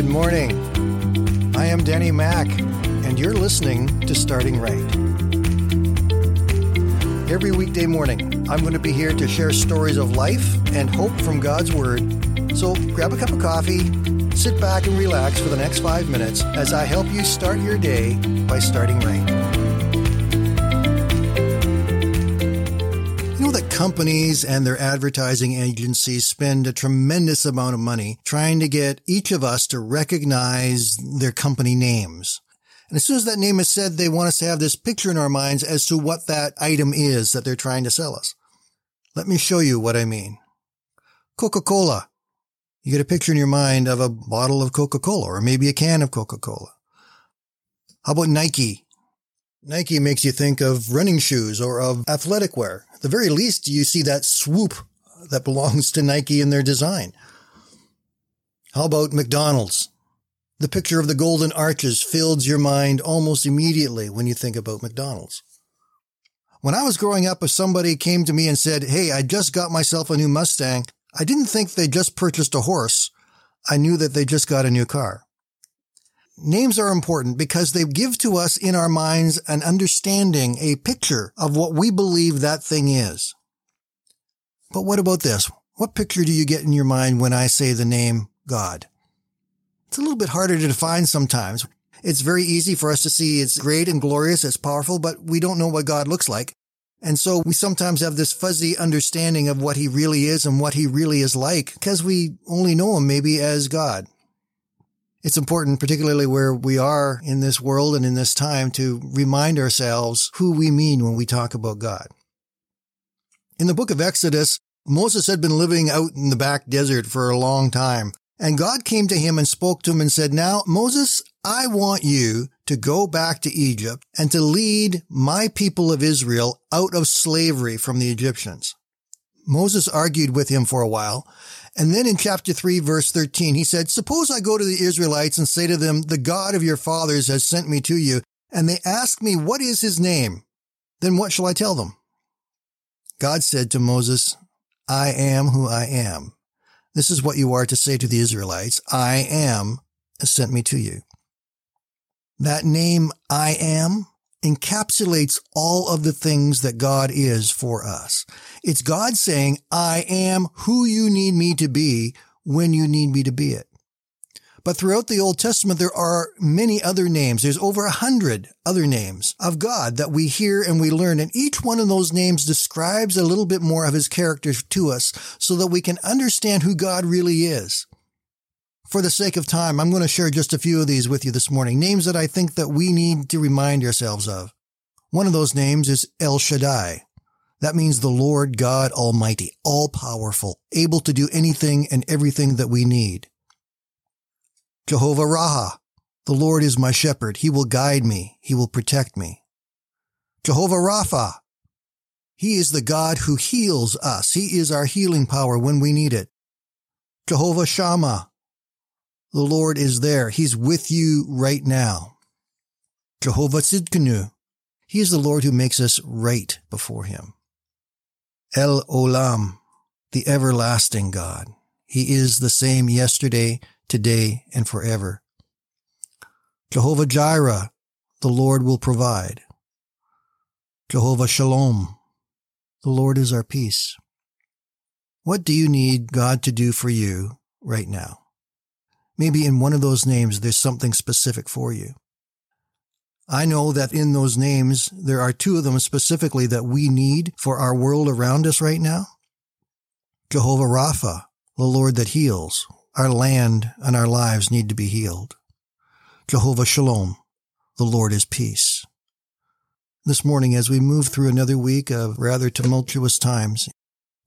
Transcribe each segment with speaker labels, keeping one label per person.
Speaker 1: Good morning. I am Danny Mack, and you're listening to Starting Right. Every weekday morning, I'm going to be here to share stories of life and hope from God's Word. So grab a cup of coffee, sit back, and relax for the next five minutes as I help you start your day by starting right. Companies and their advertising agencies spend a tremendous amount of money trying to get each of us to recognize their company names. And as soon as that name is said, they want us to have this picture in our minds as to what that item is that they're trying to sell us. Let me show you what I mean. Coca-Cola. You get a picture in your mind of a bottle of Coca-Cola or maybe a can of Coca-Cola. How about Nike? Nike makes you think of running shoes or of athletic wear. At the very least, you see that swoop that belongs to Nike in their design. How about McDonald's? The picture of the golden arches fills your mind almost immediately when you think about McDonald's. When I was growing up, if somebody came to me and said, Hey, I just got myself a new Mustang, I didn't think they just purchased a horse. I knew that they just got a new car. Names are important because they give to us in our minds an understanding, a picture of what we believe that thing is. But what about this? What picture do you get in your mind when I say the name God? It's a little bit harder to define sometimes. It's very easy for us to see it's great and glorious, it's powerful, but we don't know what God looks like. And so we sometimes have this fuzzy understanding of what he really is and what he really is like because we only know him maybe as God. It's important, particularly where we are in this world and in this time, to remind ourselves who we mean when we talk about God. In the book of Exodus, Moses had been living out in the back desert for a long time, and God came to him and spoke to him and said, Now, Moses, I want you to go back to Egypt and to lead my people of Israel out of slavery from the Egyptians. Moses argued with him for a while, and then in chapter 3, verse 13, he said, Suppose I go to the Israelites and say to them, The God of your fathers has sent me to you, and they ask me, What is his name? Then what shall I tell them? God said to Moses, I am who I am. This is what you are to say to the Israelites. I am has sent me to you. That name, I am, encapsulates all of the things that God is for us. It's God saying, I am who you need me to be when you need me to be it. But throughout the Old Testament, there are many other names. There's over a hundred other names of God that we hear and we learn. And each one of those names describes a little bit more of his character to us so that we can understand who God really is. For the sake of time, I'm going to share just a few of these with you this morning. Names that I think that we need to remind ourselves of. One of those names is El Shaddai. That means the Lord God Almighty, all powerful, able to do anything and everything that we need. Jehovah Ra'ah. The Lord is my shepherd. He will guide me. He will protect me. Jehovah Rapha. He is the God who heals us. He is our healing power when we need it. Jehovah Shammah. The Lord is there. He's with you right now. Jehovah Tzidkenu. He is the Lord who makes us right before him. El Olam, the everlasting God. He is the same yesterday, today, and forever. Jehovah Jireh, the Lord will provide. Jehovah Shalom, the Lord is our peace. What do you need God to do for you right now? Maybe in one of those names, there's something specific for you. I know that in those names, there are two of them specifically that we need for our world around us right now. Jehovah Rapha, the Lord that heals. Our land and our lives need to be healed. Jehovah Shalom, the Lord is peace. This morning, as we move through another week of rather tumultuous times,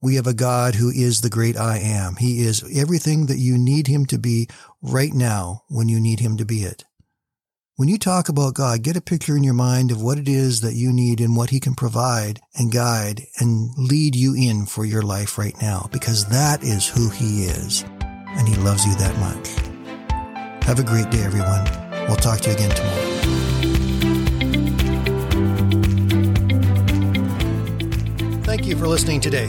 Speaker 1: we have a God who is the great I am. He is everything that you need him to be right now when you need him to be it. When you talk about God, get a picture in your mind of what it is that you need and what he can provide and guide and lead you in for your life right now, because that is who he is. And he loves you that much. Have a great day, everyone. We'll talk to you again tomorrow. Thank you for listening today